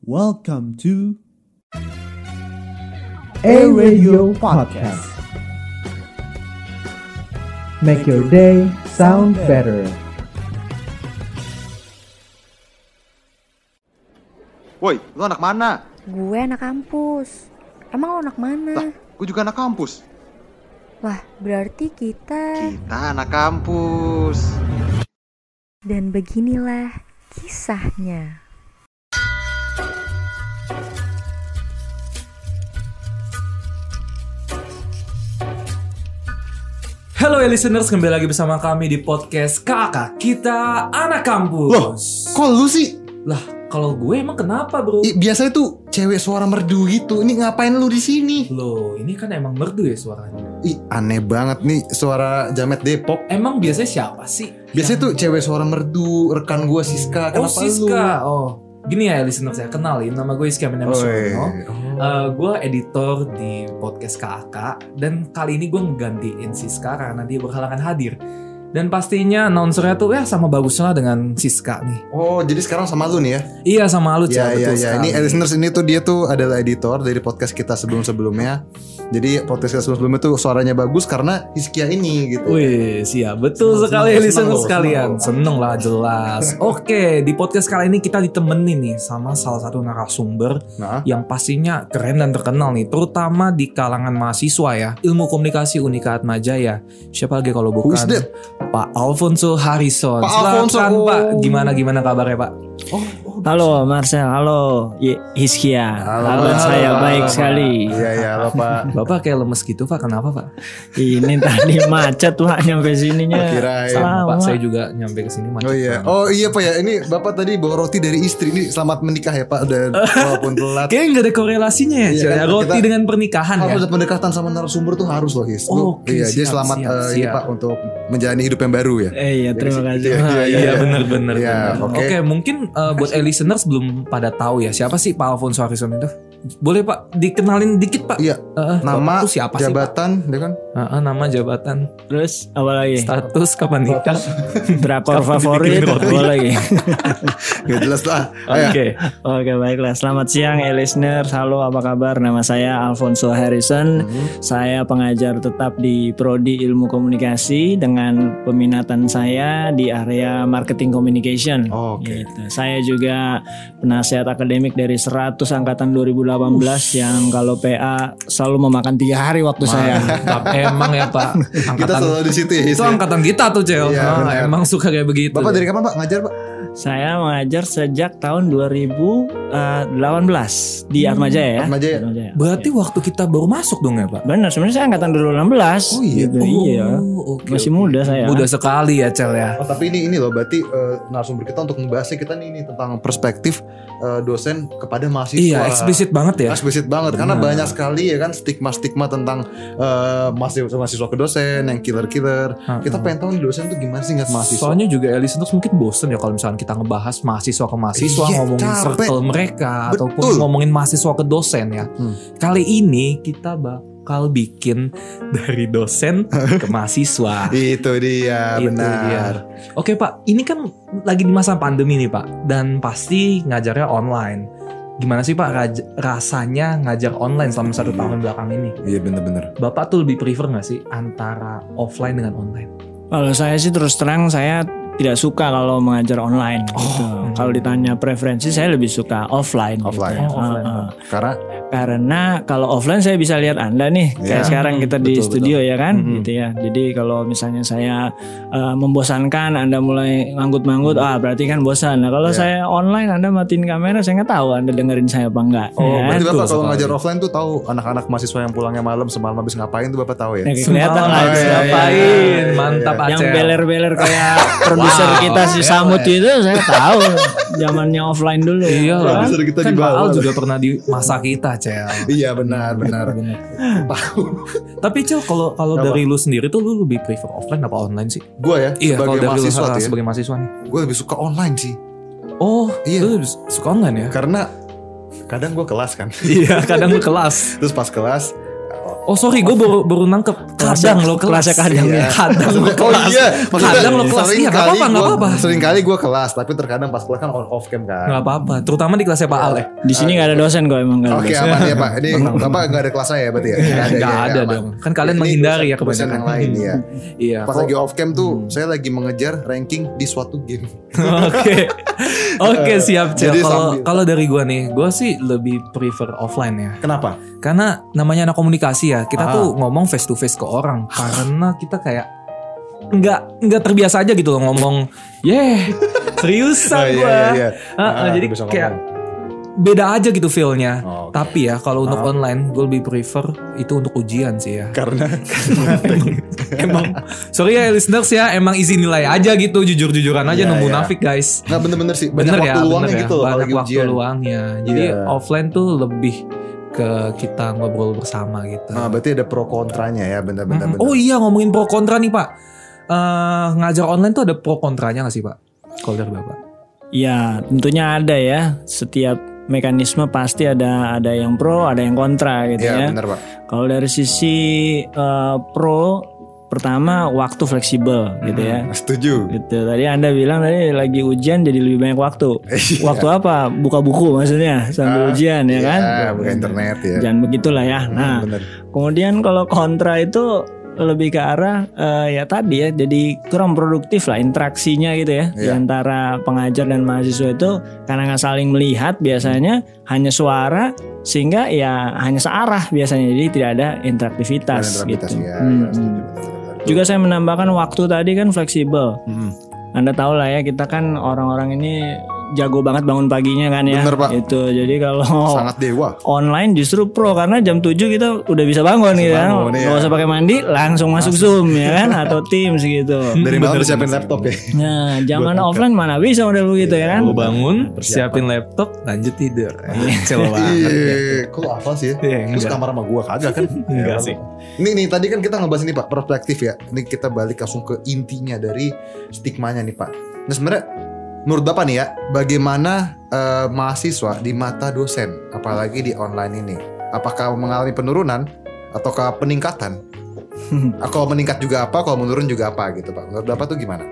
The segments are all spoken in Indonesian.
Welcome to A Radio Podcast. Make your day sound better. Woi, lu anak mana? Gue anak kampus. Emang lo anak mana? Lah, gue juga anak kampus. Wah, berarti kita... Kita anak kampus. Dan beginilah kisahnya. Halo ya listeners, kembali lagi bersama kami di podcast Kakak Kita Anak Kampus. Loh, kok lu sih? Lah, kalau gue emang kenapa bro? I, biasanya tuh cewek suara merdu gitu. Ini ngapain lu di sini? Loh, ini kan emang merdu ya suaranya. Ih, aneh banget nih suara Jamet Depok. Emang biasanya siapa sih? Biasanya tuh cewek suara merdu, rekan gua Siska. Oh, Kenapa Siska. Oh, gini ya listeners ya, kenalin nama gue Iska lu? Menemsono. Oh, Eh, gue editor di podcast KAK dan kali ini gue ngegantiin Siska karena dia berhalangan hadir. Dan pastinya announcernya tuh ya sama bagusnya dengan Siska nih. oh, jadi sekarang sama lu nih ya? Iya sama lu Ya, Cel, ya, betul ya. sekali. Ini listeners ini tuh dia tuh adalah editor dari podcast kita sebelum-sebelumnya. Jadi podcast kita sebelum-sebelumnya tuh suaranya bagus karena Hiskia ini gitu. Wih, siap. Betul Seneng, sekali seneng, listener seneng, sekalian. seneng. Seneng lah jelas. Oke, di podcast kali ini kita ditemenin nih sama salah satu narasumber Nah, yang pastinya keren dan terkenal nih, terutama di kalangan mahasiswa ya. Ilmu Komunikasi Unika Atmajaya. Siapa lagi kalau Who is bukan that? Pak Alfonso Harrison. Pak Silakan, Alfonso, oh. Pak. Gimana gimana kabarnya, Pak? oh, oh, Halo Marcel, halo Hiskia. Halo, Halo, halo, saya halo, baik halo, sekali. Iya, iya, halo Pak. Bapak kayak lemes gitu, Pak. Kenapa, Pak? Ini tadi macet Pak nyampe sininya. Kirain. Sama, Pak. Saya juga nyampe ke sini macet. Oh iya, oh iya Pak ya. Ini Bapak tadi bawa roti dari istri. Ini selamat menikah ya Pak. Dan walaupun telat. Kayaknya nggak ada korelasinya ya, Iya, ya. kan, Roti kita dengan pernikahan ya. Harus pendekatan sama narasumber tuh harus loh His. Oke, iya, jadi siap, selamat siap, eh, ini siap. Pak untuk menjalani hidup yang baru ya. Eh iya terima kasih. Iya, Ah, iya benar benar. Iya, oke. Oke, mungkin uh, buat e listeners belum pada tahu ya siapa sih Pak Alfonso Harrison itu? Boleh Pak dikenalin dikit Pak? Iya, Eh, nama, siapa sih Pak? jabatan, ya kan? Eh, nama jabatan, Terus apa lagi? status kapan nikah? Kapan favorit apa lagi? Gak jelas lah. Oke. Oke baiklah. Selamat siang eh listeners. Halo apa kabar? Nama saya Alfonso Harrison. Hmm. Saya pengajar tetap di Prodi Ilmu Komunikasi dengan peminatan saya di area Marketing Communication. Oke. Gitu. Saya juga penasihat akademik dari 100 angkatan 2018 yang kalau PA selalu memakan tiga hari waktu saya. Emang ya Pak. Kita Angkatan selalu di situ ya itu angkatan kita tuh Cel. Iya, Ah, emang suka kayak begitu. Bapak dari kapan Pak ngajar Pak? Saya mengajar sejak tahun 2018 di Atmajaya ya. Atmajaya. Atmajaya. Berarti waktu kita baru masuk dong ya Pak? Benar, sebenarnya saya angkatan 2016. Oh iya. Gitu, iya. Oh, oke, Masih oke. muda saya. Muda sekali ya Cel ya. Oh, tapi ini ini loh berarti eh, narasumber kita untuk membahasnya kita nih ini tentang perspektif eh, dosen kepada mahasiswa. Iya, eksplisit banget ya. Eksplisit banget karena Benar. banyak sekali ya kan stigma-stigma tentang eh, mahasiswa mahasiswa ke dosen yang killer-killer. Kita pengen tahu dosen tuh gimana sih ngeliat mahasiswa. Soalnya juga ya listeners mungkin bosen ya kalau misalnya kita ngebahas mahasiswa ke mahasiswa Iya, ngomongin capek. circle mereka ataupun Betul. ngomongin mahasiswa ke dosen ya. Hmm. Kali ini kita bakal bikin dari dosen ke mahasiswa. Itu dia Itu benar. dia. Oke Pak, ini kan lagi di masa pandemi nih Pak dan pasti ngajarnya online. Gimana sih Pak rasanya ngajar online selama satu tahun belakang ini? Iya bener-bener. Bapak tuh lebih prefer nggak sih antara offline dengan online? Kalau saya sih terus terang saya tidak suka kalau mengajar online. gitu. hmm. Kalau ditanya preferensi saya lebih suka offline. gitu. Offline. Oh, offline, Ah, ah. Karena Karena kalau offline saya bisa lihat Anda nih, kayak Iya. sekarang kita di Betul, studio ya kan, Mhm. gitu ya. Jadi kalau misalnya saya eh, membosankan, Anda mulai nganggut-nganggut, ah berarti kan bosan. Nah kalau Iya. saya online, Anda matiin kamera, saya nggak tahu Anda dengerin saya apa enggak. Oh, ya. berarti betul Bapak kalau ngajar offline tuh tahu anak-anak mahasiswa yang pulangnya malam semalam habis ngapain tuh Bapak tahu ya? Ya, kelihatan lah. Semalam Iya, iya, ngapain? Mantap iya. yang beler-beler kayak produser Wow, kita si iya, Samut iya. itu saya tahu zamannya offline dulu. Iya lah. Bisa kita kan dibawa. Pak Al juga pernah di masa kita, Cel. Iya benar benar. Tahu. Tapi Cel, kalau kalau dari lu sendiri tuh lu lebih prefer offline apa online sih? Gue ya Iya, sebagai lu mahasiswa ah, ya, sebagai mahasiswa nih. gue lebih suka online sih. Oh, Iya. lu lebih suka online ya? Karena kadang gue kelas kan. iya, kadang lu kelas. Terus pas kelas Oh sorry, gue baru baru nangkep kadang lo kelas. kelasnya kadang Iya. ya. Kadang lo Oh kelas. iya, maksudnya Kadang lo kelas. sering Iya, nggak kali apa-apa, nggak gua- apa-apa. Sering kali gue kelas, tapi terkadang pas kelas kan on off cam kan. Nggak apa-apa. Terutama di kelasnya Pak Al ya. Di sini nggak ada dosen kok emang nggak ada Oke aman ya Pak. Ini Bapak nggak ada kelasnya ya berarti ya? Ya, ada dong. Kan kalian menghindari ya kebanyakan. yang lain ya. Iya. Pas lagi off cam tuh, Hmm. saya lagi mengejar ranking di suatu game. Oke, oke siap Cel. Jadi Kalau sambil- kalau dari gua nih, gua sih lebih prefer offline ya. Kenapa? Karena namanya anak komunikasi ya, kita Ah. tuh ngomong face to face ke orang. Karena kita kayak nggak nggak terbiasa aja gitu loh ngomong. Yeah, seriusan Oh, iya, gua. iya, iya. Ah, ah, Ah, jadi bisa kayak ngomong. beda aja gitu feelnya. Oh, oke. Tapi ya kalau untuk Ah. online, gue lebih prefer itu untuk ujian sih ya. Karena emang sorry ya listeners ya, emang isi nilai aja gitu, jujur-jujuran aja, Iya, nunggu iya. nafik guys. nggak bener-bener sih banyak Bener waktu ya, luangnya bener ya. gitu loh banyak waktu ujian. luangnya. Jadi Iya. offline tuh lebih ke kita ngobrol bersama gitu. Nah, berarti ada pro kontranya ya bener-bener. Mm, Oh iya ngomongin pro kontra nih Pak. Eh, ngajar online tuh ada pro kontranya gak sih Pak? Kalau dari Bapak? Ya tentunya ada ya. Setiap mekanisme pasti ada ada yang pro, ada yang kontra gitu Iya ya. bener Pak. Kalau dari sisi eh, pro, pertama waktu fleksibel gitu ya. Hmm, Setuju. Gitu. Tadi Anda bilang tadi lagi ujian jadi lebih banyak waktu. Waktu apa? Buka buku maksudnya sambil Ah, ujian ya kan? Iya, buka internet ya. Jangan begitulah ya. Hmm, Nah, bener. kemudian kalau kontra itu lebih ke arah eh, ya tadi ya jadi kurang produktif lah interaksinya gitu ya di Iya. antara pengajar dan mahasiswa itu karena nggak saling melihat biasanya hanya suara sehingga ya hanya searah biasanya jadi tidak ada interaktivitas, Ada interaktivitas, gitu. ya, Hmm, ya, hmm. setuju. Juga saya menambahkan waktu tadi kan fleksibel. Hmm. Anda tahu lah ya kita kan orang-orang ini jago banget bangun paginya kan ya. Bener, Pak. Itu jadi kalau Sangat dewa. online justru pro karena jam 7 kita udah bisa bangun gitu kan. iya. Nggak usah pakai mandi, langsung masuk Zoom ya kan atau Teams gitu. Dari malam Bener, siapin laptop ya. Nah, zaman offline mana bisa udah begitu ya kan? Gue bangun, siapin laptop, lanjut tidur. Celo banget. Iya, kok apa sih? Iya, Terus kamar sama gua kagak kan? Enggak Ya, sih. Ini nih tadi kan kita ngebahas ini Pak, perspektif ya. Ini kita balik langsung ke intinya dari stigmanya nih Pak. Nah sebenarnya menurut Bapak nih ya, bagaimana eh, mahasiswa di mata dosen, apalagi di online ini? Apakah mengalami penurunan ataukah peningkatan? Kalau meningkat juga apa, kalau menurun juga apa gitu Pak? Menurut Bapak tuh gimana?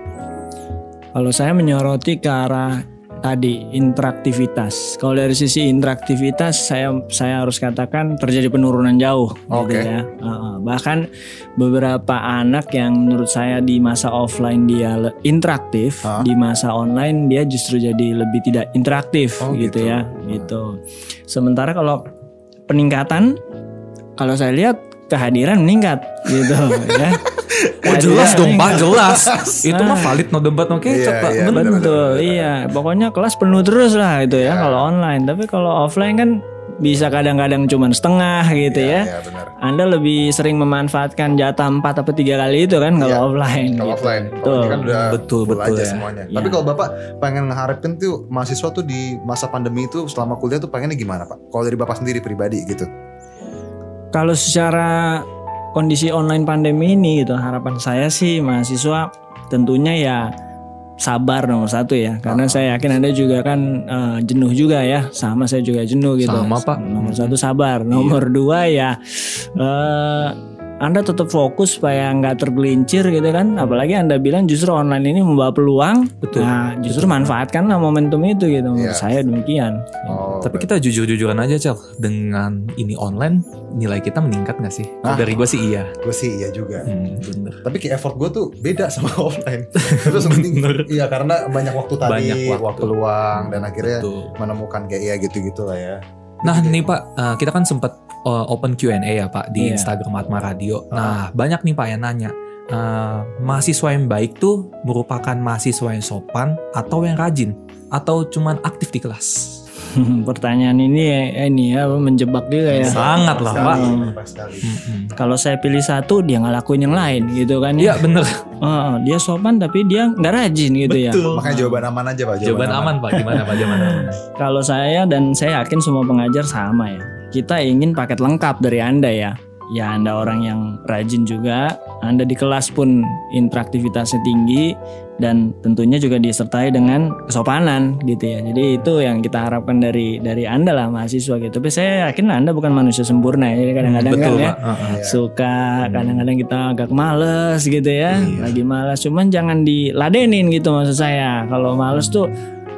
Kalau saya menyoroti ke arah tadi interaktivitas. Kalau dari sisi interaktivitas saya saya harus katakan terjadi penurunan jauh Oke. gitu ya. Heeh. bahkan beberapa anak yang menurut saya di masa offline dia interaktif, Hah? di masa online dia justru jadi lebih tidak interaktif Oh, gitu, gitu. ya. Gitu. Sementara kalau peningkatan kalau saya lihat kehadiran meningkat gitu ya. Oh jelas dong Pak, jelas. Itu mah valid no debat no kecap Iya, Pak. iya, Bener. bener. Betul, iya. Pokoknya kelas penuh terus lah itu ya Iya. kalau online. Tapi kalau offline kan bisa kadang-kadang cuma setengah gitu ya. Iya benar. Anda lebih sering memanfaatkan jatah 4 atau tiga kali itu kan kalau Iya, offline. Kalau gitu. offline, Betul. kan udah Betul, full betul aja ya. semuanya. Iya. Tapi kalau Bapak pengen ngeharapkan tuh mahasiswa tuh di masa pandemi itu selama kuliah tuh pengennya gimana Pak? Kalau dari Bapak sendiri pribadi gitu. Kalau secara kondisi online pandemi ini gitu. Harapan saya sih mahasiswa tentunya ya sabar nomor satu ya. Karena Ah. saya yakin anda juga kan eh, jenuh juga ya. Sama saya juga jenuh gitu. Sama, Pak. nomor satu sabar. Nomor dua ya eh, anda tetap fokus supaya nggak tergelincir gitu kan apalagi anda bilang justru online ini membawa peluang Betul. nah justru manfaatkanlah momentum itu gitu menurut Iya. saya demikian Oh, Tapi kita jujur-jujuran aja Cel Dengan ini online Nilai kita meningkat gak sih? Ah. Dari gue sih iya gue sih iya juga. hmm, Bener Tapi kayak effort gue tuh beda sama offline. Terus penting iya karena banyak waktu tadi, Banyak waktu. waktu. luang dan akhirnya Betul. menemukan kayak ya gitu-gitu lah ya. Nah nih Pak eh, Kita kan sempat eh, open Q&A ya Pak Di Iya. Instagram Atma Radio. Nah banyak nih Pak yang nanya eh, Mahasiswa yang baik tuh Merupakan mahasiswa yang sopan Atau yang rajin? Atau cuman aktif di kelas? Pertanyaan ini ya ini ya menjebak juga ya. Sangat lah, Pak. Pas sekali. Mm-mm. kalau saya pilih satu dia ngelakuin yang lain gitu kan ya. Iya bener Heeh, dia sopan tapi dia nggak rajin gitu ya. Makanya jawaban aman aja Pak. Jawaban aman Pak. Gimana Pak? Jawaban aman. Kalau saya dan saya yakin semua pengajar sama ya. Kita ingin paket lengkap dari anda ya ya anda orang yang rajin juga, anda di kelas pun interaktivitasnya tinggi dan tentunya juga disertai dengan kesopanan gitu ya. Jadi itu yang kita harapkan dari dari anda lah mahasiswa gitu. Tapi saya yakin anda bukan manusia sempurna ya. Jadi kadang-kadang Betul kan ya Pak. Heeh. suka kadang-kadang kita agak males gitu ya Iya. lagi males cuman jangan diladenin gitu maksud saya kalau males tuh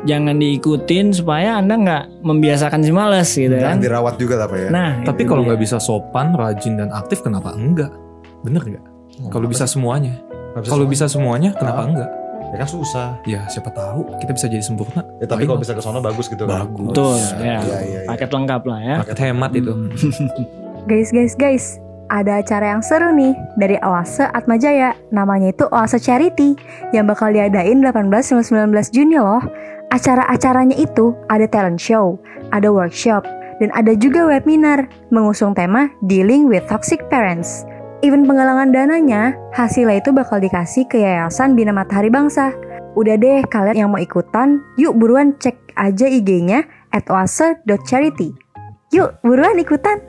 jangan diikutin supaya anda nggak membiasakan si males gitu Jangan kan dirawat juga lah pak ya. nah Tapi kalau nggak bisa sopan, rajin dan aktif, kenapa enggak? Bener nggak? Kalau bisa semuanya, kalau bisa semuanya, kenapa Ah. enggak? ya kan susah. Ya siapa tahu kita bisa jadi sempurna. Ya, tapi kalau bisa ke sana bagus gitu kan. Bagus. betul Iya, ya iya, iya, iya. paket lengkap lah ya Paket hemat itu. Guys, guys, guys, ada acara yang seru nih dari Oase Atmajaya. Namanya itu Oase Charity yang bakal diadain 18 hingga 19 Juni loh. Acara-acaranya itu ada talent show, ada workshop, dan ada juga webinar mengusung tema Dealing with Toxic Parents. Event penggalangan dananya, hasilnya itu bakal dikasih ke Yayasan Bina Matahari Bangsa. Udah deh, kalian yang mau ikutan, yuk buruan cek aja IG-nya at oase.charity. Yuk, buruan ikutan!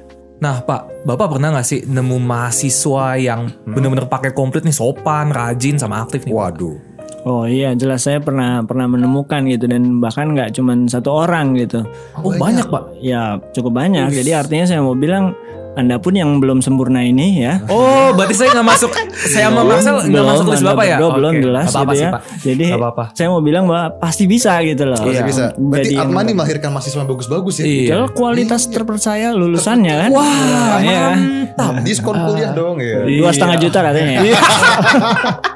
Nah Pak, Bapak pernah nggak sih nemu mahasiswa yang bener-bener pakai komplit nih, sopan, rajin, sama aktif nih? Waduh. Oh iya jelas saya pernah pernah menemukan gitu dan bahkan nggak cuman satu orang gitu Oh banyak Pak. ya cukup banyak jadi artinya saya mau bilang anda pun yang belum sempurna ini ya Oh, berarti saya nggak masuk. saya sama Marcel nggak masuk list Anda Bapak ya? berdua belum jelas Nggak apa-apa gitu sih ya. Pak. Jadi Nggak apa-apa. saya mau bilang bahwa pasti bisa gitu loh. Masih Iya. bisa. Berarti Jadi nih melahirkan mahasiswa bagus-bagus ya. Iya. Padahal kualitas terpercaya lulusannya kan. Wah, Iya kan? mantap. Diskon kuliah dong ya. Dua setengah juta katanya ya.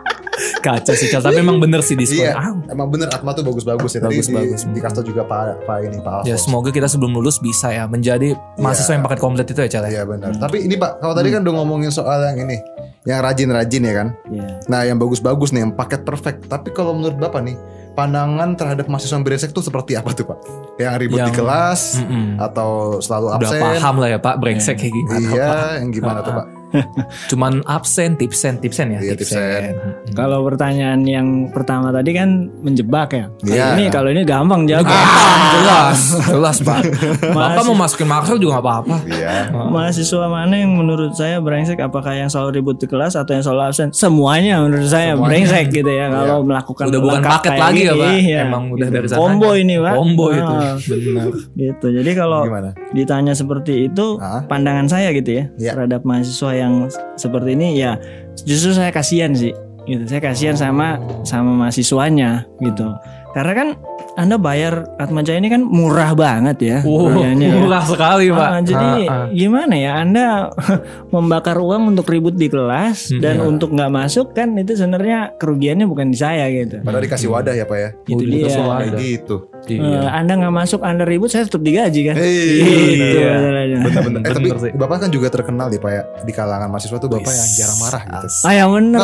Kaca sih, Cal. tapi emang bener sih diskon. Iya, Ah, emang bener Atma tuh bagus-bagus ya. Tadi Bagus, di, tau juga Pak Pak ini Pak Ya semoga kita sebelum lulus bisa ya menjadi mahasiswa yang paket komplit itu ya Cal ya. Iya benar. Tapi ini Pak, kalau tadi kan udah ngomongin soal yang ini, yang rajin-rajin ya kan. Iya. Nah, yang bagus-bagus nih, yang paket perfect. Tapi kalau menurut Bapak nih, pandangan terhadap mahasiswa brengsek tuh seperti apa tuh Pak? Yang ribut di Yang- kelas Mm-mm. atau selalu Udah absen? paham lah ya Pak, brengsek kayak gimana Pak. Iya, yang gimana tuh Pak? Cuman absen, tipsen, tipsen ya. Iya, tipsen. Mm-mm. Kalau pertanyaan yang pertama tadi kan menjebak ya. Iya. Ini kalau ini gampang jawab. Ah, jelas, jelas Pak. Bapak mau masukin Marcel juga gak apa-apa. Iya. Mahasiswa mana yang menurut saya brengsek? Apakah yang selalu ribut di kelas atau yang selalu absen? Semuanya menurut saya Semuanya. brengsek gitu ya. Kalau melakukan Udah bukan paket kayak lagi ya Pak. iya. Emang udah dari sana. Combo ini Pak. Combo itu. Ah, Benar. gitu. Jadi kalau Gimana? ditanya seperti itu Ah. pandangan saya gitu ya Iya. terhadap mahasiswa yang seperti ini ya justru saya kasihan sih gitu. Saya kasihan sama sama mahasiswanya gitu. Karena kan anda bayar Atmajaya ini kan murah banget ya ya. murah sekali Pak. Ah, jadi Ah, ah. gimana ya Anda membakar uang untuk ribut di kelas Hmm, dan iya. untuk nggak masuk kan itu sebenarnya kerugiannya bukan di saya gitu. Padahal dikasih wadah ya Pak ya. Itu Udah dia. wadah. gitu. Iya. anda nggak masuk, Anda ribut, saya tetap digaji kan. Hei. Gitu Iya. Bener-bener. Eh, tapi Bener. Bapak kan juga terkenal nih Pak ya di kalangan mahasiswa tuh Bapak yang jarang marah gitu. Ah yang bener.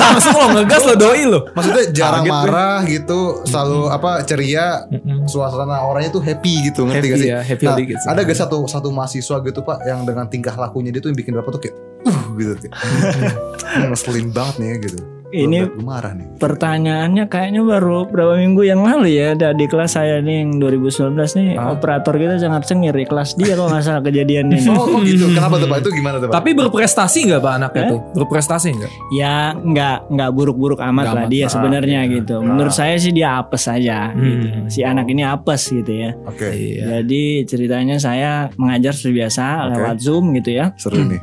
Langsung lo ngegas lo doi lo. Maksudnya jarang marah gitu, selalu apa ceria, Mm-mm. suasana orangnya tuh happy gitu, ngerti Happy gak sih? ya, happy Nah, sih. ada gak satu satu mahasiswa gitu Pak yang dengan tingkah lakunya dia tuh yang bikin Bapak tuh kayak uh gitu. "Hmm, ngeselin banget nih gitu. Ini marah nih. pertanyaannya kayaknya baru berapa minggu yang lalu ya ada di kelas saya nih yang 2019 nih Ah. operator kita sangat cengir di kelas dia kalau nggak salah kejadiannya nih. Oh, kok gitu. Kenapa tuh Pak? Itu gimana tuh Pak? Tapi berprestasi nggak Pak anaknya Eh? tuh? Berprestasi nggak? ya nggak nggak buruk-buruk amat Nggak lah amat. dia Ah, sebenarnya iya. gitu. Menurut saya sih dia apes aja. gitu. Hmm. Si anak ini apes gitu ya. Oke, Iya. Jadi ceritanya saya mengajar seperti biasa Oke. lewat zoom gitu ya. seru nih.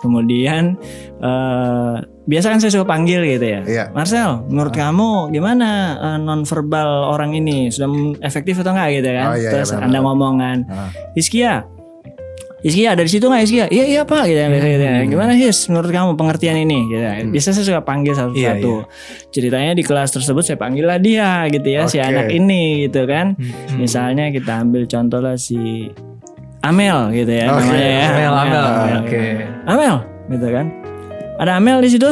Kemudian eh biasa kan saya suka panggil gitu ya. Iya. Marcel, menurut kamu gimana eh, nonverbal orang ini sudah efektif atau enggak gitu kan? Oh, iya, iya, Terus benar, anda benar. ngomong kan, Ah. Hiskia, Hiskia ada di situ nggak Hiskia? Iya iya pak, gitu, gitu, gitu. Hmm. Gimana His? Menurut kamu pengertian ini? Gitu. Biasanya saya suka panggil satu-satu. Ceritanya di kelas tersebut saya panggil lah dia gitu ya, si Oke. anak ini gitu kan. Hmm. Misalnya kita ambil contoh lah si Amel gitu ya Oke. namanya ya. Amel, Amel. Amel. Oke. Amel gitu kan. Ada Amel di situ.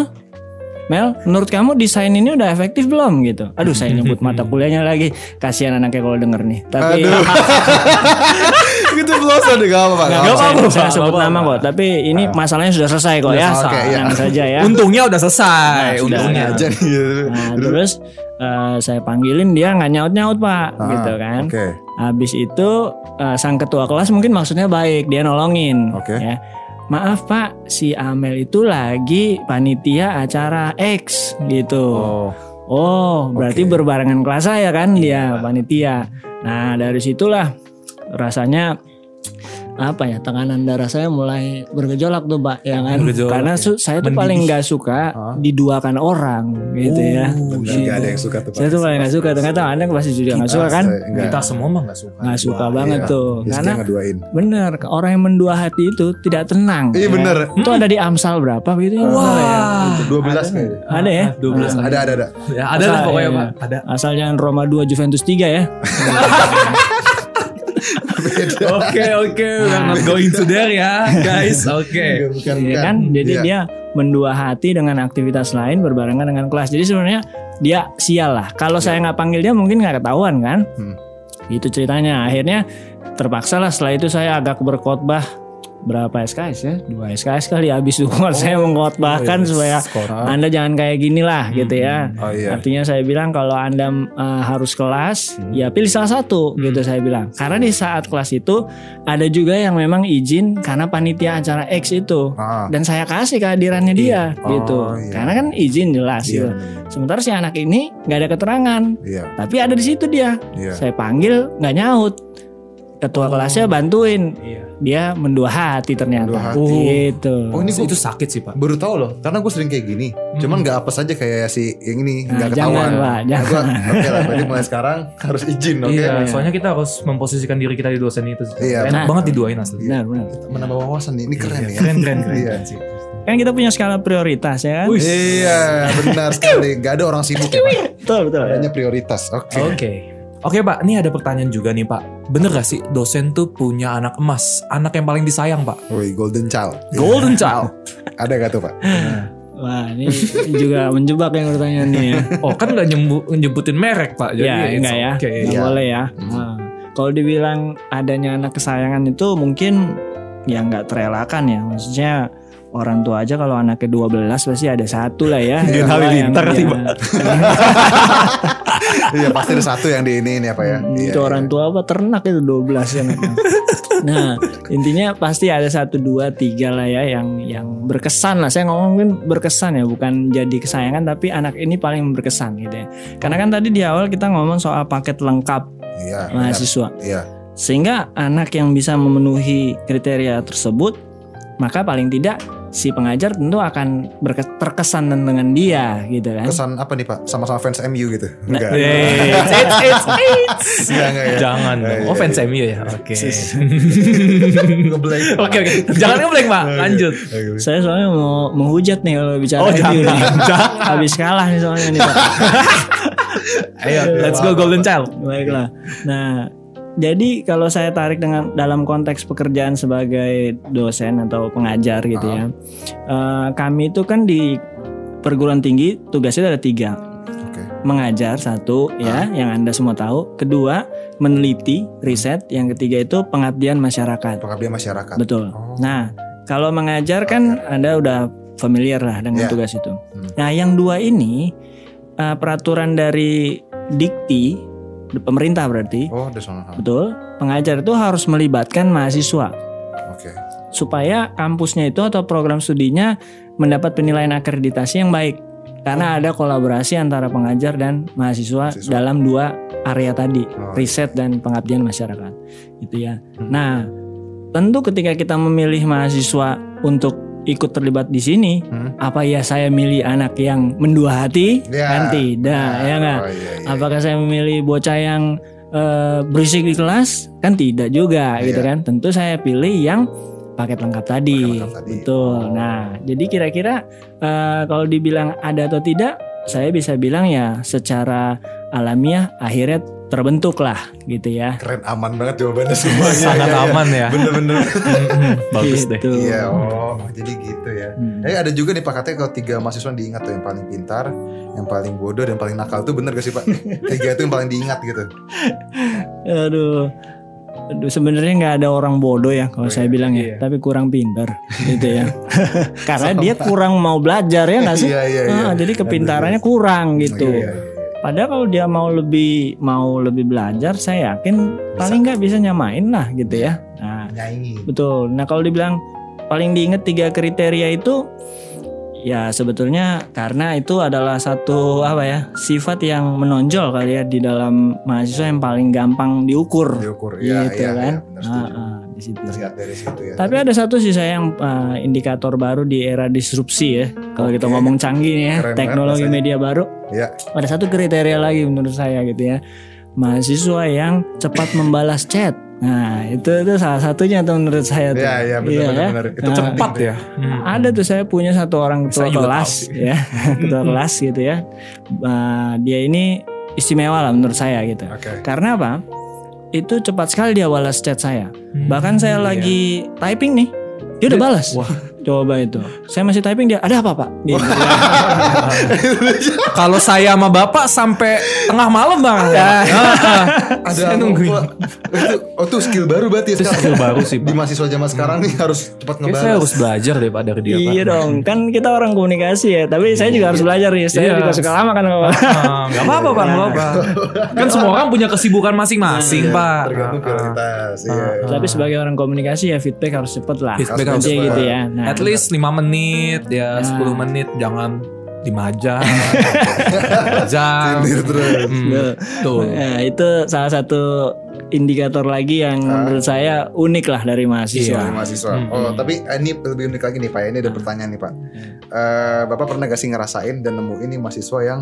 Mel, menurut kamu desain ini udah efektif belum gitu? Aduh, saya nyebut mata kuliahnya lagi. Kasihan anaknya kalau denger nih. Tapi Aduh. gitu belum ada gak apa Pak. Nggak, Nggak saya, apa-apa. saya Pak. sebut nama apa-apa. kok. Tapi ini masalahnya sudah selesai kok ya. Oke, iya. Tenang saja ya. Untungnya udah selesai. Nah, sudah. Untungnya. aja nih. gitu. Nah, terus eh, saya panggilin dia nggak nyaut-nyaut pak, Ah, gitu kan. Oke. Habis itu eh, sang ketua kelas mungkin maksudnya baik, dia nolongin. Oke. Ya. Maaf Pak, si Amel itu lagi panitia acara X gitu. Oh. Oh, berarti Oke. berbarengan kelas saya kan dia Iya. panitia. Nah, dari situlah rasanya apa ya tekanan darah saya mulai bergejolak tuh pak ya kan Bergejolak, karena ya. saya tuh Mendidih. paling nggak suka Hah? diduakan orang gitu ya Oh, Benar, iya. nggak ada yang suka tuh. Pak. saya tuh paling nggak suka ternyata anda pasti juga nggak suka kan enggak. Kita semua mah nggak suka. nggak suka Wah, banget iya. tuh Rizky karena bener orang yang mendua hati itu tidak tenang Iya, ya. bener. itu ada di Amsal berapa gitu ya Wah. ya? Itu 12 kayaknya. ada ya 12 Ada ada ada. Ya, ada lah pokoknya iya. Pak. Ada. asal jangan Roma 2 Juventus 3 ya Oke oke, we're not going to there ya, guys. Oke. Bukan Iya bukan. kan? Jadi Iya. dia mendua hati dengan aktivitas lain berbarengan dengan kelas. Jadi sebenarnya dia sial lah. Kalau saya nggak panggil dia mungkin nggak ketahuan kan? Hmm. itu ceritanya. Akhirnya terpaksa lah. Setelah itu saya agak berkhotbah berapa SKS ya dua SKS kali habis itu saya mengkhotbahkan supaya anda jangan kayak gini lah gitu ya Oh iya. Artinya saya bilang kalau Anda uh, harus kelas, ya pilih salah satu gitu saya bilang. Karena di saat kelas itu ada juga yang memang izin karena panitia acara X itu. Ah. Dan saya kasih kehadirannya dia Oh, gitu. iya. Karena kan izin jelas Iya. gitu. Sementara si anak ini nggak ada keterangan, Iya. tapi ada di situ dia. Iya. Saya panggil nggak nyaut. Ketua kelasnya bantuin. Iya. Dia mendua hati ternyata. Mendua hati. Gitu. Oh ini gue itu sakit sih Pak. baru tahu loh, karena gue sering kayak gini. Cuman nggak apa saja kayak si yang ini Nah, nggak jangan, ketahuan. Pak, Nah, jangan. gua, Oke lah, berarti mulai sekarang harus izin, oke? Iya, Iya. soalnya kita harus memposisikan diri kita di dosen itu. Iya. Enak Nah. banget diduain asli. Benar, benar. Menambah wawasan nih, ini keren Iya, ya. Keren keren keren, Iya. keren sih. Kan kita punya skala prioritas ya kan? Wih. Iya, benar sekali. Gak ada orang sibuk ya, Pak. Betul, betul. Adanya prioritas. Oke. Oke. Oke Pak, ini ada pertanyaan juga nih Pak. Bener gak sih dosen tuh punya anak emas, anak yang paling disayang Pak? Woi, golden child. Golden child. Ada gak tuh, Pak? Wah ini juga menjebak yang pertanyaannya ya. Oh kan nggak nyembu- nyebutin merek Pak. Jadi ya enggak ya, Oke. nggak Iya. boleh ya. Hmm. Nah, kalau dibilang adanya anak kesayangan itu mungkin ya nggak terelakkan ya. Maksudnya orang tua aja kalau anaknya 12 pasti ada satu lah ya. Iya, Dua halilintar Pak. Iya, pasti ada satu yang di ini ini apa ya? Hmm, Iya, itu iya. orang tua apa ternak itu 12 ya nah intinya pasti ada satu dua tiga lah ya yang yang berkesan lah saya ngomongin berkesan ya bukan jadi kesayangan tapi anak ini paling berkesan gitu ya karena kan tadi di awal kita ngomong soal paket lengkap Iya. benar. mahasiswa Iya. sehingga anak yang bisa memenuhi kriteria tersebut maka paling tidak si pengajar tentu akan terkesan dengan dia gitu kan Kesan apa nih, Pak? Sama-sama fans MU gitu? Nah, Enggak. It's, it's, it's, it's. Enggak, enggak ya. Jangan. Iya, Oh fans iya. MU ya. Oke. Ngeblank. Oke oke. Jangan ngeblank Pak. Lanjut. Saya soalnya mau menghujat nih kalau bicara Oh, MU jangan, nih. jangan. habis kalah nih soalnya nih Pak. Ayo, let's go Golden Child. Baiklah. Nah, jadi kalau saya tarik dengan dalam konteks pekerjaan sebagai dosen atau pengajar gitu ya, eh, kami itu kan di perguruan tinggi tugasnya ada tiga, mengajar satu ya, yang anda semua tahu, kedua meneliti riset, yang ketiga itu pengabdian masyarakat. Pengabdian masyarakat. Betul. Oh. Nah, kalau mengajar kan anda udah familiar lah dengan Ya. tugas itu. Hmm. Nah, yang dua ini eh, peraturan dari Dikti pemerintah berarti. Oh, betul. Pengajar itu harus melibatkan mahasiswa. Oke. supaya kampusnya itu atau program studinya mendapat penilaian akreditasi yang baik. Karena ada kolaborasi antara pengajar dan mahasiswa, Mahasiswa. dalam dua area tadi Oh, riset dan pengabdian masyarakat. Gitu ya. Hmm. nah tentu ketika kita memilih mahasiswa untuk ikut terlibat di sini Hmm. apa ya saya milih anak yang mendua hati Ya. kan tidak Nah, ya nggak Oh, iya, iya. Apakah saya memilih bocah yang eh, berisik di kelas? Kan tidak juga Iya. gitu kan. Tentu saya pilih yang paket lengkap tadi. Paket lengkap tadi. Betul. Nah, jadi kira-kira eh, kalau dibilang ada atau tidak, saya bisa bilang ya secara alamiah akhirnya terbentuk lah gitu ya. Keren aman banget jawabannya semuanya. Sangat Iya, iya. aman ya. Bener-bener. Bagus deh. Gitu. Iya, oh jadi gitu ya. Hmm. Eh ada juga nih Pak katanya kalau tiga mahasiswa diingat tuh yang paling pintar, yang paling bodoh dan paling nakal tuh bener gak sih Pak? Tiga itu yang paling diingat gitu. Aduh. Aduh, sebenarnya nggak ada orang bodoh ya kalau Oh, saya iya, bilang ya, iya. tapi kurang pintar gitu ya. Karena dia kurang mau belajar ya nggak sih? Iya iya iya. Ah, jadi kepintarannya kurang gitu. Iya, iya, iya. Padahal kalau dia mau lebih mau lebih belajar, saya yakin paling nggak bisa nyamain lah gitu ya. Nah, betul. Nah kalau dibilang paling diingat tiga kriteria itu ya sebetulnya karena itu adalah satu apa ya sifat yang menonjol kali ya di dalam mahasiswa yang paling gampang diukur Diukur ya, gitu ya, kan ya, benar setuju. Di situ. Terlihat dari situ ya. Tapi ada satu sih saya yang uh, indikator baru di era disrupsi ya. Kalau kita Oke. ngomong canggih nih ya, Keren teknologi rasanya. media baru. Ya. Ada satu kriteria lagi menurut saya gitu ya. Mahasiswa yang cepat membalas chat. Nah, itu itu salah satunya tuh menurut saya tuh. Iya, iya benar Iya, benar ya. benar. Itu Nah, Cepat ya. Hmm. Ada tuh saya punya satu orang ketua Saya kelas ya, ketua kelas gitu ya. Uh, dia ini istimewa lah menurut saya gitu. Oke. Karena apa? Itu cepat sekali dia balas chat saya. Bahkan saya iya. lagi typing nih, dia udah balas. Wah. Coba itu. Saya masih typing dia, ada apa pak? Gitu. Kalau saya sama bapak sampai tengah malam bang. Ya. Ada Saya apa, nungguin. Itu oh tuh skill baru berarti ya Itu sekarang. skill baru sih, Di mahasiswa zaman sekarang nih harus cepat ngebalas. saya harus belajar deh pak dari dia pak. iya dong, kan kita orang komunikasi ya. Tapi saya juga harus belajar ya. Saya Iya. juga suka lama kan. Ah, Gak apa-apa pak, nggak apa-apa. Kan semua orang punya kesibukan masing-masing pak. Tergantung Ah, ah. prioritas. Iya. Tapi sebagai orang komunikasi ya feedback harus cepet lah. Feedback harus Aja cepet. gitu ya. Nah, At least 5 menit ya, Ya. 10 menit jangan 5 jam. terus. Hmm, Betul. Tuh. Nah, itu salah satu indikator lagi yang Ah. menurut saya unik lah dari mahasiswa. Dari mahasiswa. Hmm. Oh, tapi eh, ini lebih unik lagi nih Pak. Ini ada pertanyaan nih Pak. Eh, Bapak pernah gak sih ngerasain dan nemuin nih mahasiswa yang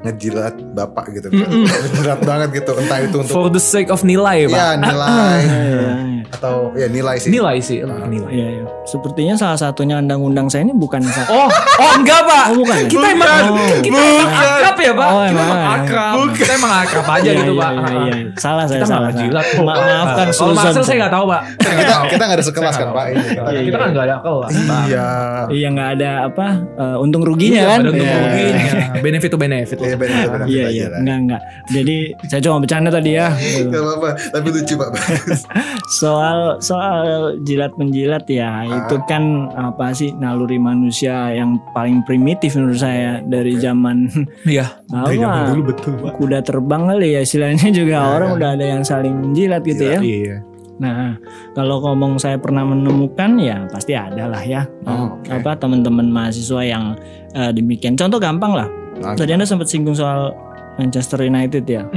ngejilat Bapak gitu kan? Ngejilat banget gitu. Entah itu untuk For the sake of nilai pak. ya nilai Iya, atau ya nilai sih. Nilai sih, ke nilai. iya, iya. Sepertinya salah satunya undang-undang saya ini bukan Oh, oh enggak pak. Oh, bukan ya? Kita emang Oh. kita emang akrab ya pak. Oh, kita emang. emang akrab. Kita emang akrab aja Iya, gitu iya, pak. iya, iya. Salah saya Kita salah. jilat. Ma- maafkan Kalau Susan. Marcel saya nggak tahu pak. kita kita nggak ada sekelas kan Pak ini. Kita, kan nggak ada kelas. Pak. Iya. Iya nggak ada apa eh, untung ruginya kan? Untung Iya. ruginya. Benefit to benefit. Iya benar. Iya iya enggak enggak. Jadi saya cuma bercanda tadi ya. Gitu. Gak apa-apa, tapi lucu Pak. Soal soal jilat menjilat ya itu kan apa sih naluri manusia yang paling primitif menurut saya dari zaman Iya. apa betul pak. kuda terbang kali ya istilahnya juga orang udah ada yang saling menjilat gitu ya. Iya. Nah kalau ngomong saya pernah menemukan ya pasti ada lah ya Oh, oke. apa teman-teman mahasiswa yang eh, demikian. Contoh gampang lah. Nah, Tadi anda sempat singgung soal Manchester United ya.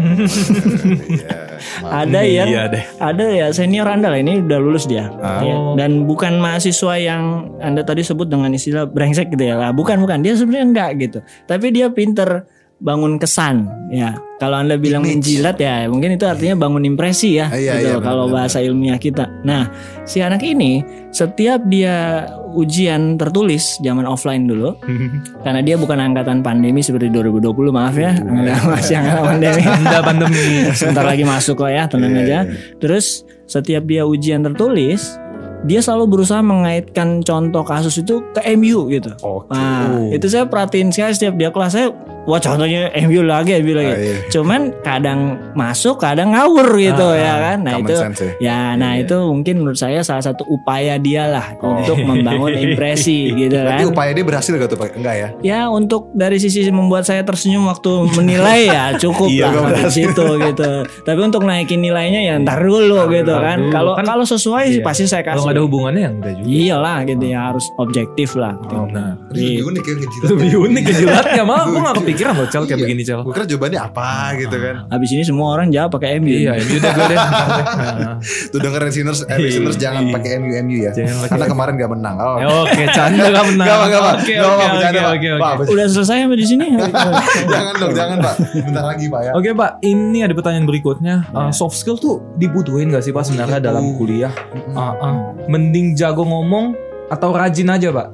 Iya. Ada yang Iya deh. ada ya senior anda lah ini udah lulus dia. Ya, Dan bukan mahasiswa yang anda tadi sebut dengan istilah brengsek gitu ya. Lah, bukan bukan dia sebenarnya enggak gitu. Tapi dia pinter bangun kesan ya. Kalau anda bilang Image. menjilat ya mungkin itu artinya bangun impresi ya. Iya, gitu, iya, kalau bahasa ilmiah kita. Nah si anak ini setiap dia ujian tertulis zaman offline dulu karena dia bukan angkatan pandemi seperti 2020 maaf ya Anda masih angkatan pandemi Anda pandemi. sebentar lagi masuk kok ya tenang Iya, aja iya. terus setiap dia ujian tertulis dia selalu berusaha mengaitkan contoh kasus itu ke MU gitu Oke. nah itu saya perhatiin sekali setiap dia kelas saya wah contohnya MU lagi MU lagi Ah, iya. cuman kadang masuk kadang ngawur gitu Ah, ya kan nah itu sense ya. Ya, nah Iya. itu mungkin menurut saya salah satu upaya dia lah Oh. untuk membangun impresi gitu Berarti kan. upaya dia berhasil gak tuh Pak? Enggak ya? Ya untuk dari sisi membuat saya tersenyum waktu menilai ya cukup Iya, lah situ gitu. Tapi untuk naikin nilainya ya ntar dulu gitu kan. Kalau Kan- kalau sesuai sih Iya. pasti saya Kalau kasih. nggak ada hubungannya ya enggak juga. Iyalah gitu ya harus objektif lah. gitu. Oh, nah. Ini lebih Iya. unik ya ngejilat. Lebih unik kejilatnya malah gue gak kepikiran loh Cel kayak Iya. begini Cel. Gue kira jawabannya apa gitu kan. Habis ini semua orang jawab pakai MU. Iya, ini udah gue deh. Nah. Tuh dengerin listeners, eh, listeners jangan Iya. pakai MU MU ya. Jangan Karena kemarin gak menang. Oh. Ya, Oke, canda gak benar. Gak apa gak apa. Oke, Gak apa oke, oke. Udah selesai sampai di sini. Jangan dong, jangan Pak. Bentar lagi Pak ya. Oke Pak, ini ada pertanyaan berikutnya. Uh, soft skill tuh dibutuhin gak sih Pak sebenarnya dalam kuliah? Ah, ah. Mending jago ngomong atau rajin aja Pak?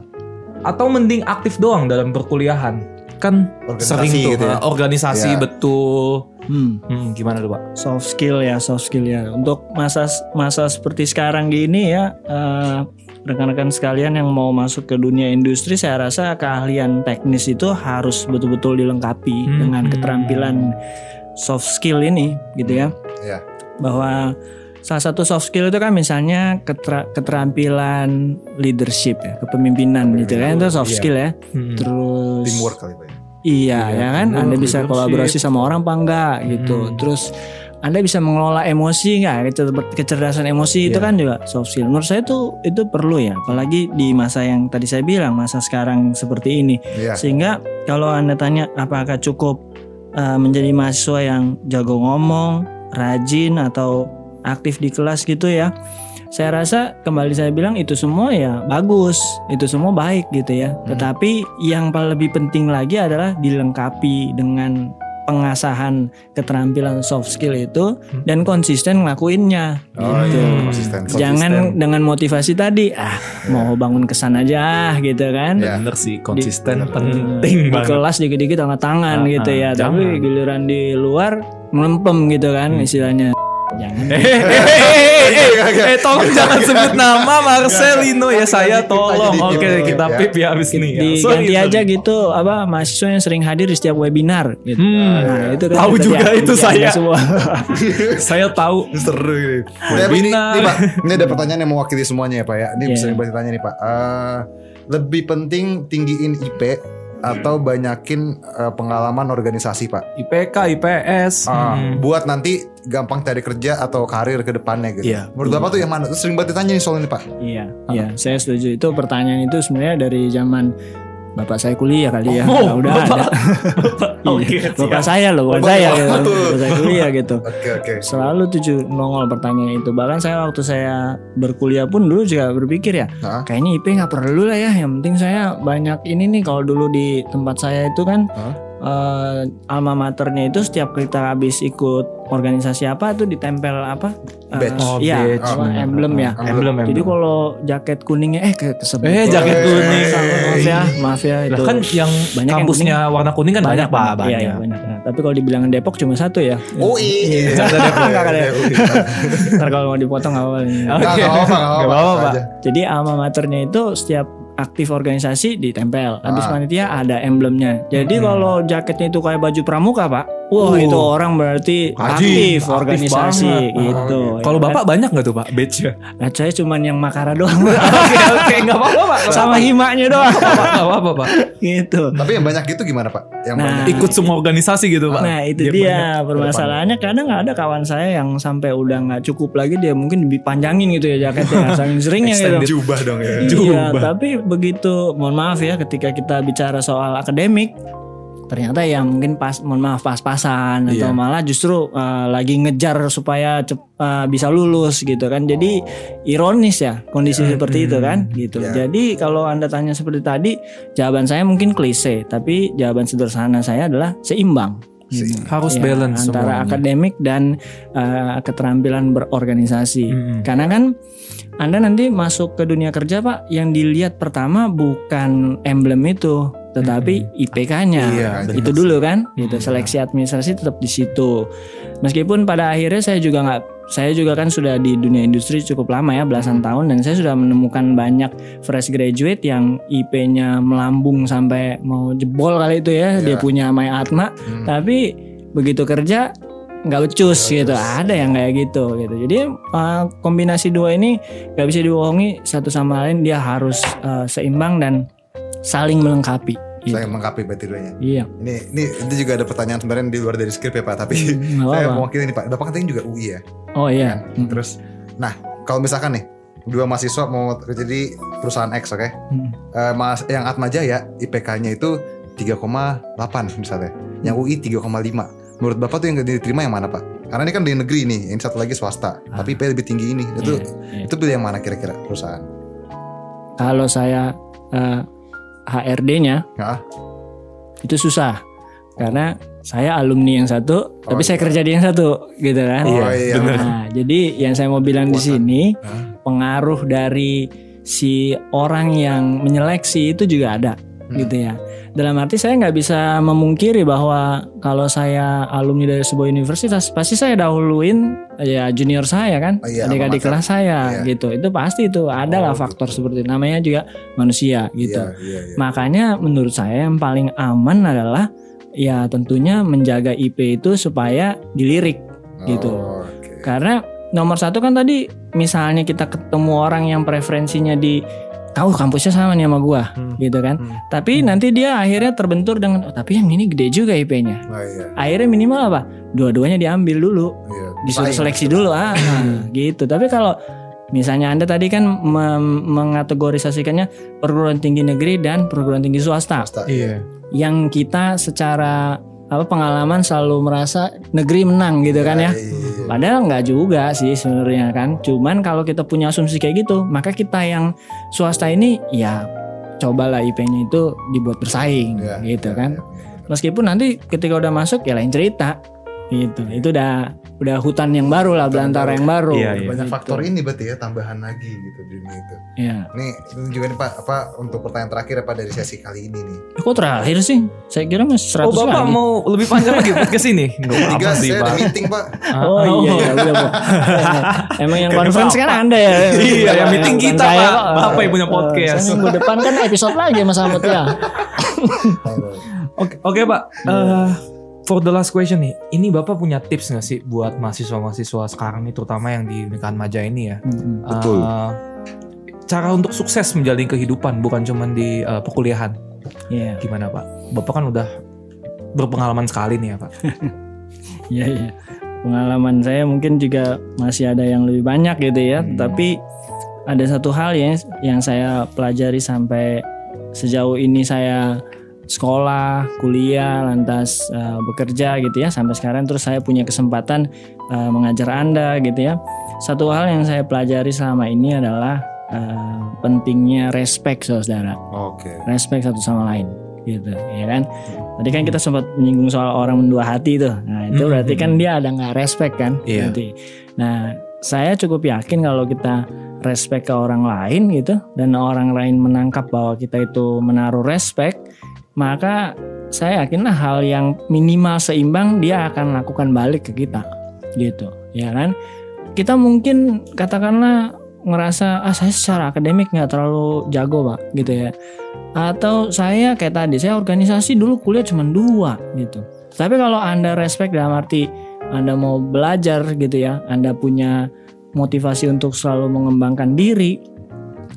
Atau mending aktif doang dalam perkuliahan? Kan Organisasi sering tuh gitu ya. uh, organisasi Ya. betul. Hmm. Hmm, gimana tuh Pak? soft skill ya soft skill ya untuk masa masa seperti sekarang gini ya eh, rekan-rekan sekalian yang mau masuk ke dunia industri saya rasa keahlian teknis itu harus betul-betul dilengkapi Hmm. dengan keterampilan soft skill ini gitu ya Iya. bahwa salah satu soft skill itu kan misalnya ketra- keterampilan leadership ya kepemimpinan gitu kan itu soft Iya. skill ya Hmm. terus Teamwork kali ya. Iya, Iya, ya kan, teamwork, Anda bisa leadership. kolaborasi sama orang apa enggak gitu. Hmm. Terus anda bisa mengelola emosi nggak Kecer- kecerdasan emosi itu Iya. kan juga soft skill menurut saya tuh itu perlu ya apalagi di masa yang tadi saya bilang masa sekarang seperti ini Iya. sehingga kalau anda tanya apakah cukup uh, menjadi mahasiswa yang jago ngomong rajin atau aktif di kelas gitu ya saya rasa kembali saya bilang itu semua ya bagus itu semua baik gitu ya tetapi yang paling lebih penting lagi adalah dilengkapi dengan pengasahan keterampilan soft skill itu dan konsisten ngelakuinnya Oh gitu. iya, konsisten. Jangan dengan motivasi tadi ah mau bangun kesan aja gitu kan. Ya. Bener sih konsisten Bener. penting Di banget. kelas dikit-dikit angkat tangan Ah, gitu ah, ya. jangan. Tapi giliran di luar melempem gitu kan istilahnya. Jangan. Eh, tolong jangan sebut nama Marcelino ya saya tolong. Oke kita ya. pip ya abis ini. ya. Diganti aja gitu apa mahasiswa yang sering hadir di setiap webinar gitu. Hmm, Nah, itu kan tahu juga itu saya. semua. Saya tahu. Seru Webinar. ini Pak, ini ada pertanyaan yang mewakili semuanya ya Pak ya. Ini Iya. bisa ditanya nih Pak. Eh, lebih penting tinggiin IP atau banyakin eh, pengalaman organisasi Pak? IPK, IPS. Ah, Hmm. buat nanti gampang cari kerja atau karir ke depannya gitu. Iya. Menurut Bapak tuh yang mana? Sering banget ditanya nih soal ini Pak. Iya, iya, saya setuju itu pertanyaan itu sebenarnya dari zaman bapak saya kuliah kali ya. Oh, Nah, udah Bapak. ada. Oke, Iya, bapak siap. saya loh, bukan Bapak- saya gitu. Betul. Bapak saya kuliah gitu. Oke oke. Selalu tujuh nongol pertanyaan itu. Bahkan saya waktu saya berkuliah pun dulu juga berpikir ya, Hah? kayaknya IP nggak perlu lah ya. Yang penting saya banyak ini nih. Kalau dulu di tempat saya itu kan? Eh, alma maternya itu setiap kita habis ikut organisasi apa tuh ditempel apa? Eh, Badge. Oh, Iya, badge. apa, emblem ya. Emblem, emblem. Jadi kalau jaket kuningnya eh ke kesebut. Eh, jaket Eh, kuning. maaf ya, maaf ya Lah itu. kan yang Banyak yang kampusnya warna kuning kan banyak, Pak, banyak. Iya, iya, banyak. Nah, tapi kalau dibilangin Depok cuma satu ya. UI. Ada. Iya. Ntar kalau mau dipotong. Nggak, nggak apa-apa. Jadi alma maternya itu setiap aktif organisasi ditempel. Habis Ah. panitia ada emblemnya. Jadi kalau jaketnya itu kayak baju pramuka, Pak. Wah, Uh. itu orang berarti aktif, aktif organisasi banget. gitu. Kalau Ya Bapak kan? banyak nggak tuh Pak badge-nya? Nah, saya cuman yang makara doang. Oke, oke, nggak apa-apa Pak. Sama himanya doang. Nggak apa-apa Pak. gitu. Tapi yang banyak gitu gimana Pak? Yang Nah, banyak. Ikut semua organisasi gitu Pak. Nah itu dia banyak. permasalahannya kadang ada kawan saya yang sampai udah nggak cukup lagi dia mungkin dipanjangin gitu ya jaketnya saking seringnya gitu. Jubah dong ya. Iya, Jubah. tapi begitu mohon maaf ya ketika kita bicara soal akademik ternyata ya mungkin pas mohon maaf pas-pasan Iya. atau malah justru uh, lagi ngejar supaya cep- uh, bisa lulus gitu kan. Jadi ironis ya kondisi seperti itu kan gitu. Iya. Jadi kalau Anda tanya seperti tadi, jawaban saya mungkin klise, tapi jawaban sederhana saya adalah seimbang. Gitu. Harus Ya, balance antara semuanya. akademik dan uh, keterampilan berorganisasi. Mm-mm. Karena kan Anda nanti masuk ke dunia kerja Pak, yang dilihat pertama bukan emblem itu, tetapi IPK-nya. Iya, itu dulu kan, gitu. Hmm. Seleksi administrasi tetap di situ. Meskipun pada akhirnya saya juga nggak, saya juga kan sudah di dunia industri cukup lama ya, belasan tahun, dan saya sudah menemukan banyak fresh graduate yang IP-nya melambung sampai mau jebol kali itu ya, dia Iya. punya My Atma, Hmm. tapi begitu kerja nggak becus gitu ada yang kayak gitu gitu jadi uh, kombinasi dua ini nggak bisa dibohongi satu sama lain dia harus uh, seimbang dan saling melengkapi gitu. Saya melengkapi berarti duanya. iya Ini ini itu juga ada pertanyaan sebenarnya di luar dari skrip ya Pak, tapi Hmm, saya apa-apa. mewakili nih Pak. Bapak katanya juga UI ya. oh iya Kan? Hmm. Terus nah, kalau misalkan nih dua mahasiswa mau kerja di perusahaan X oke. Hmm. Eh, mas yang Atma Jaya IPK-nya itu 3,8 misalnya. Yang UI 3,5. Menurut Bapak tuh yang diterima yang mana Pak? Karena ini kan di negeri nih, ini satu lagi swasta, Ah. tapi IP lebih tinggi ini. Itu Iya, iya. itu pilih yang mana kira-kira perusahaan? kalau saya uh, HRD-nya Ya. itu susah karena saya alumni yang satu tapi Oh, saya iya. kerja di yang satu gitu kan Oh, iya, bener. Nah, jadi yang saya mau bilang di sini Hah? pengaruh dari si orang yang menyeleksi itu juga ada Hmm. gitu ya. Dalam arti saya nggak bisa memungkiri bahwa kalau saya alumni dari sebuah universitas pasti saya dahuluin ya junior saya kan, Oh, iya, adik-adik kelas saya Iya. gitu. Itu pasti itu ada lah Oh, faktor gitu. seperti itu. namanya juga manusia gitu. Iya, iya, iya. Makanya menurut saya yang paling aman adalah ya tentunya menjaga IP itu supaya dilirik gitu. Oh, oke. Karena nomor satu kan tadi misalnya kita ketemu orang yang preferensinya di kau kampusnya sama nih sama gua Hmm. gitu kan. Hmm. Tapi nanti dia akhirnya terbentur dengan oh, tapi yang ini gede juga IP-nya. Oh iya. Akhirnya minimal apa? Dua-duanya diambil dulu, Iya. disuruh seleksi dulu ah gitu. Tapi kalau misalnya Anda tadi kan mem- mengategorisasikannya perguruan tinggi negeri dan perguruan tinggi swasta. Swasta. Iya. Yang kita secara apa pengalaman selalu merasa negeri menang gitu kan ya. Iya. Padahal nggak juga sih sebenarnya kan. Cuman kalau kita punya asumsi kayak gitu, maka kita yang swasta ini ya cobalah IP-nya itu dibuat bersaing Iya, gitu iya, kan. iya, benar. Meskipun nanti ketika udah masuk ya lain cerita. Gitu. Itu udah udah hutan yang baru lah, belantara yang baru. Iya, iya. Banyak Gitu. faktor ini berarti ya tambahan lagi gitu di ini itu. Iya. Nih ini juga nih Pak apa untuk pertanyaan terakhir apa dari sesi kali ini nih. Kok terakhir sih? Saya kira masih 100 Oh bapak lagi. mau lebih panjang lagi buat ke sini? Nggak Tiga apa sih saya pak. ada meeting Pak. Oh iya, iya udah Bu. Emang yang conference kan Anda ya. Iya, yang meeting kita, saya Pak. Bapak yang punya Eh, podcast. saya minggu depan kan episode lagi Mas Ahmad ya. Oke, oke pak. Eh, for the last question nih, ini bapak punya tips nggak sih buat mahasiswa-mahasiswa sekarang nih, terutama yang di Nikahan Maja ini ya? Mm-mm. Betul. Cara untuk sukses menjalani kehidupan bukan cuma di eh, perkuliahan. Iya. Gimana pak? Bapak kan udah berpengalaman sekali nih ya pak. Iya iya. Pengalaman saya mungkin juga masih ada yang lebih banyak gitu ya. Hmm. Tapi ada satu hal ya yang saya pelajari sampai sejauh ini saya sekolah, kuliah, lantas eh, bekerja gitu ya sampai sekarang terus saya punya kesempatan eh, mengajar Anda gitu ya. Satu hal yang saya pelajari selama ini adalah eh, pentingnya respect saudara Oke. respect satu sama lain gitu ya kan tadi kan kita sempat menyinggung soal orang mendua hati tuh nah itu Hmm. berarti kan dia ada nggak respect kan Iya. berarti nah saya cukup yakin kalau kita respect ke orang lain gitu dan orang lain menangkap bahwa kita itu menaruh respect maka saya yakinlah hal yang minimal seimbang dia akan lakukan balik ke kita. Gitu ya kan? Kita mungkin katakanlah ngerasa ah saya secara akademik nggak terlalu jago pak gitu ya. Atau saya kayak tadi saya organisasi dulu kuliah cuma dua gitu. Tapi kalau anda respect dalam arti anda mau belajar gitu ya anda punya motivasi untuk selalu mengembangkan diri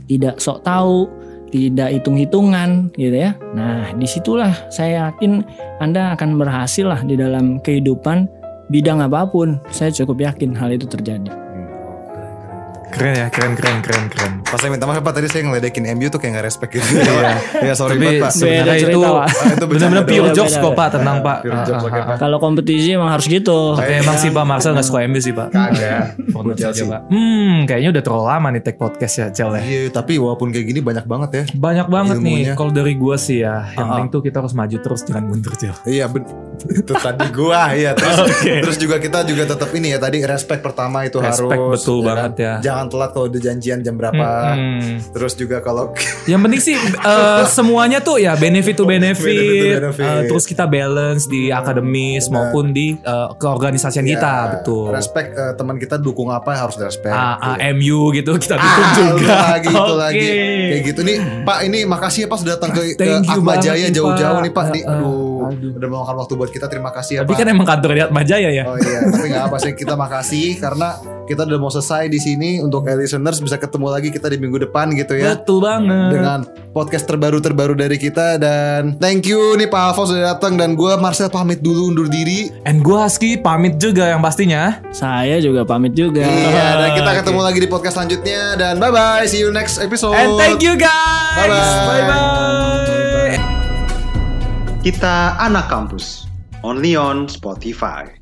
tidak sok tahu tidak hitung-hitungan gitu ya. Nah di situlah saya yakin anda akan berhasil lah di dalam kehidupan bidang apa pun. Saya cukup yakin hal itu terjadi Keren ya, keren, keren, keren, keren. Pas saya minta maaf Pak tadi saya ngeledekin MU tuh kayak gak respect gitu. Iya. Iya sorry Tapi banget Pak. sebenarnya itu. Ah, itu benar-benar pure jokes kok pak tenang pak. Pure jokes, Ah, ah, Pak. kalau kompetisi emang harus gitu Tapi emang sih Pak Marcel nggak suka MU sih Pak. Kagak. Menurut Pak. Hmm, kayaknya udah terlalu lama nih take podcast ya Cel ya. Iya, tapi walaupun kayak gini banyak banget ya. Banyak banget nih. Kalau dari gua sih ya, yang penting tuh kita harus maju terus jangan mundur Cel. Iya, itu tadi gua iya terus terus juga kita juga tetap ini ya tadi respect pertama itu Respect harus betul kan? banget ya. Jangan telat kalau udah janjian jam berapa. Hmm. Terus juga kalau Yang penting sih eh, semuanya tuh ya benefit to benefit, Benefit to benefit. eh, terus kita balance di akademis maupun di eh, keorganisasian kita, Ya, betul. Respect eh, teman kita dukung apa harus respect. A- AMU gitu kita Ah, dukung juga. itu lagi itu Oke. lagi kayak gitu nih Pak ini makasih ya Pak sudah datang ke, ke Thank Atma banget Jaya jauh-jauh nih Pak nih Uh, uh, aduh, aduh. udah meluangkan waktu buat kita terima kasih ya Tapi Pak kan emang kantor di Atma Jaya ya. Oh iya, tapi nggak apa sih kita makasih karena kita udah mau selesai di sini untuk listeners bisa ketemu lagi kita di minggu depan gitu ya Betul banget. dengan podcast terbaru terbaru dari kita dan thank you nih Pak Alfons sudah datang dan gue Marcel pamit dulu undur diri. And gue Husky pamit juga yang pastinya. saya juga pamit juga Iya dan kita ketemu lagi di podcast selanjutnya dan bye bye see you next episode. And thank you guys. Bye-bye. Bye bye. Kita anak kampus. Only on Spotify.